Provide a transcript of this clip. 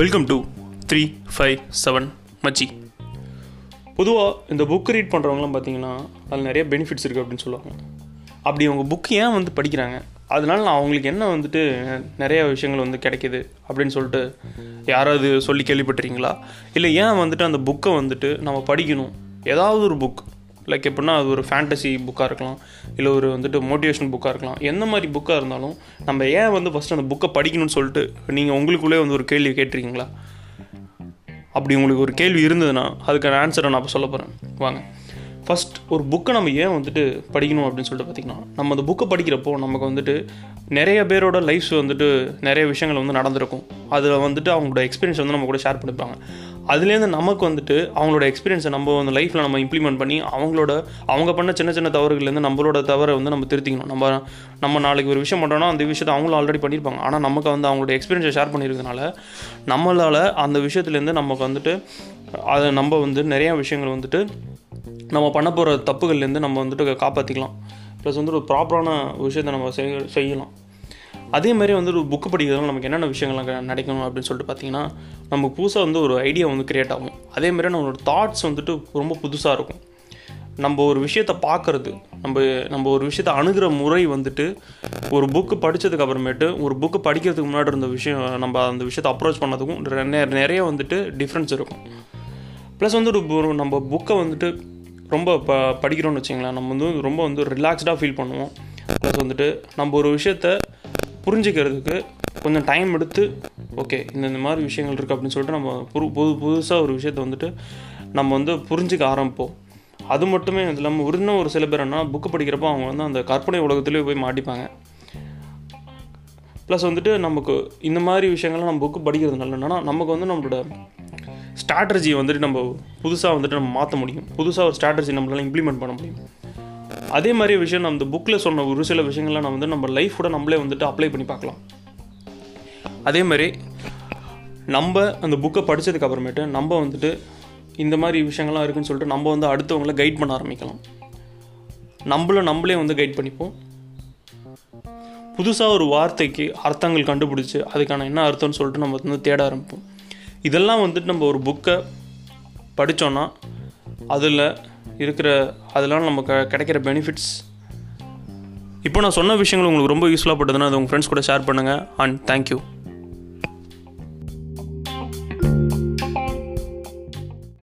Welcome to three five seven மச்சி பொதுவாக இந்த புக் ரீட் பண்ணுறவங்களாம் பார்த்தீங்கன்னா அதில் நிறைய பெனிஃபிட்ஸ் இருக்குது அப்படின்னு சொல்லுவாங்க. அப்படி அவங்க புக் ஏன் வந்து படிக்கிறாங்க? அதனால நான் அவங்களுக்கு என்ன வந்துட்டு நிறைய விஷயங்கள் வந்து கிடைக்கிது அப்படின்னு சொல்லிட்டு யாராவது சொல்லி கேள்விப்பட்டிருக்கீங்களா? இல்லை ஏன் வந்துட்டு அந்த புக்கை வந்துட்டு நம்ம படிக்கணும்? ஏதாவது ஒரு புக் லைக் எப்படின்னா அது ஒரு ஃபேண்டசி புக்காக இருக்கலாம் இல்லை ஒரு வந்துட்டு மோட்டிவேஷன் புக்காக இருக்கலாம். எந்த மாதிரி புக்காக இருந்தாலும் நம்ம ஏன் வந்து ஃபஸ்ட்டு அந்த புக்கை படிக்கணும்னு சொல்லிட்டு நீங்கள் உங்களுக்குள்ளே வந்து ஒரு கேள்வி கேட்டிருக்கீங்களா? அப்படி உங்களுக்கு ஒரு கேள்வி இருந்ததுன்னா அதுக்கான ஆன்சரை நான் இப்போ சொல்ல போகிறேன் வாங்க. ஃபஸ்ட் ஒரு புக்கை நம்ம ஏன் வந்துட்டு படிக்கணும் அப்படின்னு சொல்லிட்டு பார்த்திங்கன்னா நம்ம அந்த புக்கை படிக்கிறப்போ நமக்கு வந்துட்டு நிறைய பேரோட லைஃப்ஸ் வந்துட்டு நிறைய விஷயங்கள் வந்து நடந்திருக்கும். அதில் வந்துட்டு அவங்களோட எக்ஸ்பீரியன்ஸ் வந்து நம்ம கூட ஷேர் பண்ணிப்பாங்க. அதுலேருந்து நமக்கு வந்துட்டு அவங்களோட எக்ஸ்பீரியன்ஸை நம்ம வந்து லைஃப்பில் நம்ம இம்ப்ளிமெண்ட் பண்ணி அவங்களோட அவங்க பண்ண சின்ன சின்ன தவறுகள்லேருந்து நம்மளோட தவறை வந்து நம்ம திருத்திக்கணும். நம்ம நம்ம நாளைக்கு ஒரு விஷயம் பண்ணுறோன்னா அந்த விஷயத்தை அவங்களும் ஆல்ரெடி பண்ணியிருப்பாங்க. ஆனால் நமக்கு வந்து அவங்களோட எக்ஸ்பீரியன்ஸை ஷேர் பண்ணியிருக்கனால நம்மளால் அந்த விஷயத்துலேருந்து நமக்கு வந்துட்டு அதை நம்ம வந்து நிறையா விஷயங்கள் வந்துட்டு நம்ம பண்ண போகிற தப்புகள்லேருந்து நம்ம வந்துட்டு காப்பாற்றிக்கலாம் ப்ளஸ் வந்து ஒரு ப்ராப்பரான விஷயத்தை நம்ம செய்ய செய்யலாம். அதே மாதிரி வந்து ஒரு புக்கு படிக்கிறதுனால நமக்கு என்னென்ன விஷயங்கள்லாம் நடக்கணும் அப்படின்னு சொல்லிட்டு பார்த்தீங்கன்னா நமக்கு புதுசாக வந்து ஒரு ஐடியா வந்து க்ரியேட் ஆகும். அதே மாதிரி நம்மளோட தாட்ஸ் வந்துட்டு ரொம்ப புதுசாக இருக்கும். நம்ம ஒரு விஷயத்தை பார்க்குறது நம்ம நம்ம ஒரு விஷயத்தை அணுகிற முறை வந்துட்டு ஒரு புக்கு படித்ததுக்கு அப்புறமேட்டு ஒரு புக்கு படிக்கிறதுக்கு முன்னாடி இருந்த விஷயம் நம்ம அந்த விஷயத்தை அப்ரோச் பண்ணதுக்கும் நெ- நிறைய வந்துட்டு டிஃப்ரென்ஸ் இருக்கும். ப்ளஸ் வந்து ஒரு நம்ம புக்கை வந்துட்டு ரொம்ப ப படிக்கிறோம்னு வச்சிங்களேன் நம்ம வந்து ரொம்ப வந்து ரிலாக்ஸ்டாக ஃபீல் பண்ணுவோம். ப்ளஸ் வந்துட்டு நம்ம ஒரு விஷயத்த புரிஞ்சுக்கிறதுக்கு கொஞ்சம் டைம் எடுத்து ஓகே இந்த இந்த மாதிரி விஷயங்கள் இருக்குது அப்படின்னு சொல்லிட்டு நம்ம புது புது புதுசாக ஒரு விஷயத்த வந்துட்டு நம்ம வந்து புரிஞ்சுக்க ஆரம்பிப்போம். அது மட்டுமே இது இல்லாமல் இன்னும் ஒரு சில பேர் என்ன புக்கு படிக்கிறப்போ அவங்க வந்து அந்த கற்பனை உலகத்துலேயே போய் மாட்டிப்பாங்க. ப்ளஸ் வந்துட்டு நமக்கு இந்த மாதிரி விஷயங்கள்லாம் நம்ம புக்கு படிக்கிறதுனால என்னன்னா நமக்கு வந்து நம்மளோட ஸ்ட்ராட்டஜி வந்துட்டு நம்ம புதுசாக வந்துட்டு நம்ம மாற்ற முடியும். புதுசாக ஒரு ஸ்ட்ராட்டஜி நம்மளால இம்ப்ளிமெண்ட் பண்ண முடியும். அதே மாதிரி விஷயம் நம்ம புக்கில் சொன்ன ஒரு சில விஷயங்கள்லாம் நம்ம வந்து நம்ம லைஃபோட நம்மளே வந்துட்டு அப்ளை பண்ணி பார்க்கலாம். அதே மாதிரி நம்ம அந்த புக்கை படித்ததுக்கு அப்புறமேட்டு நம்ம வந்துட்டு இந்த மாதிரி விஷயங்கள்லாம் இருக்குன்னு சொல்லிட்டு நம்ம வந்து அடுத்தவங்கள கைட் பண்ண ஆரம்பிக்கலாம். நம்மள நம்மளே வந்து கைட் பண்ணிப்போம். புதுசாக ஒரு வார்த்தைக்கு அர்த்தங்கள் கண்டுபிடிச்சி அதுக்கான என்ன அர்த்தம்னு சொல்லிட்டு நம்ம வந்து தேட ஆரம்பிப்போம். இதெல்லாம் வந்துட்டு நம்ம ஒரு புக்கை படித்தோன்னா அதில் இருக்கிற அதெல்லாம் நமக்கு கிடைக்கிற பெனிஃபிட்ஸ் இப்போ நான் சொன்ன விஷயங்கள் உங்களுக்கு ரொம்ப யூஸ்ஃபுல்லாக பட்டதுன்னா அது உங்கள் ஃப்ரெண்ட்ஸ் கூட ஷேர் பண்ணுங்கள் அண்ட் தேங்க்யூ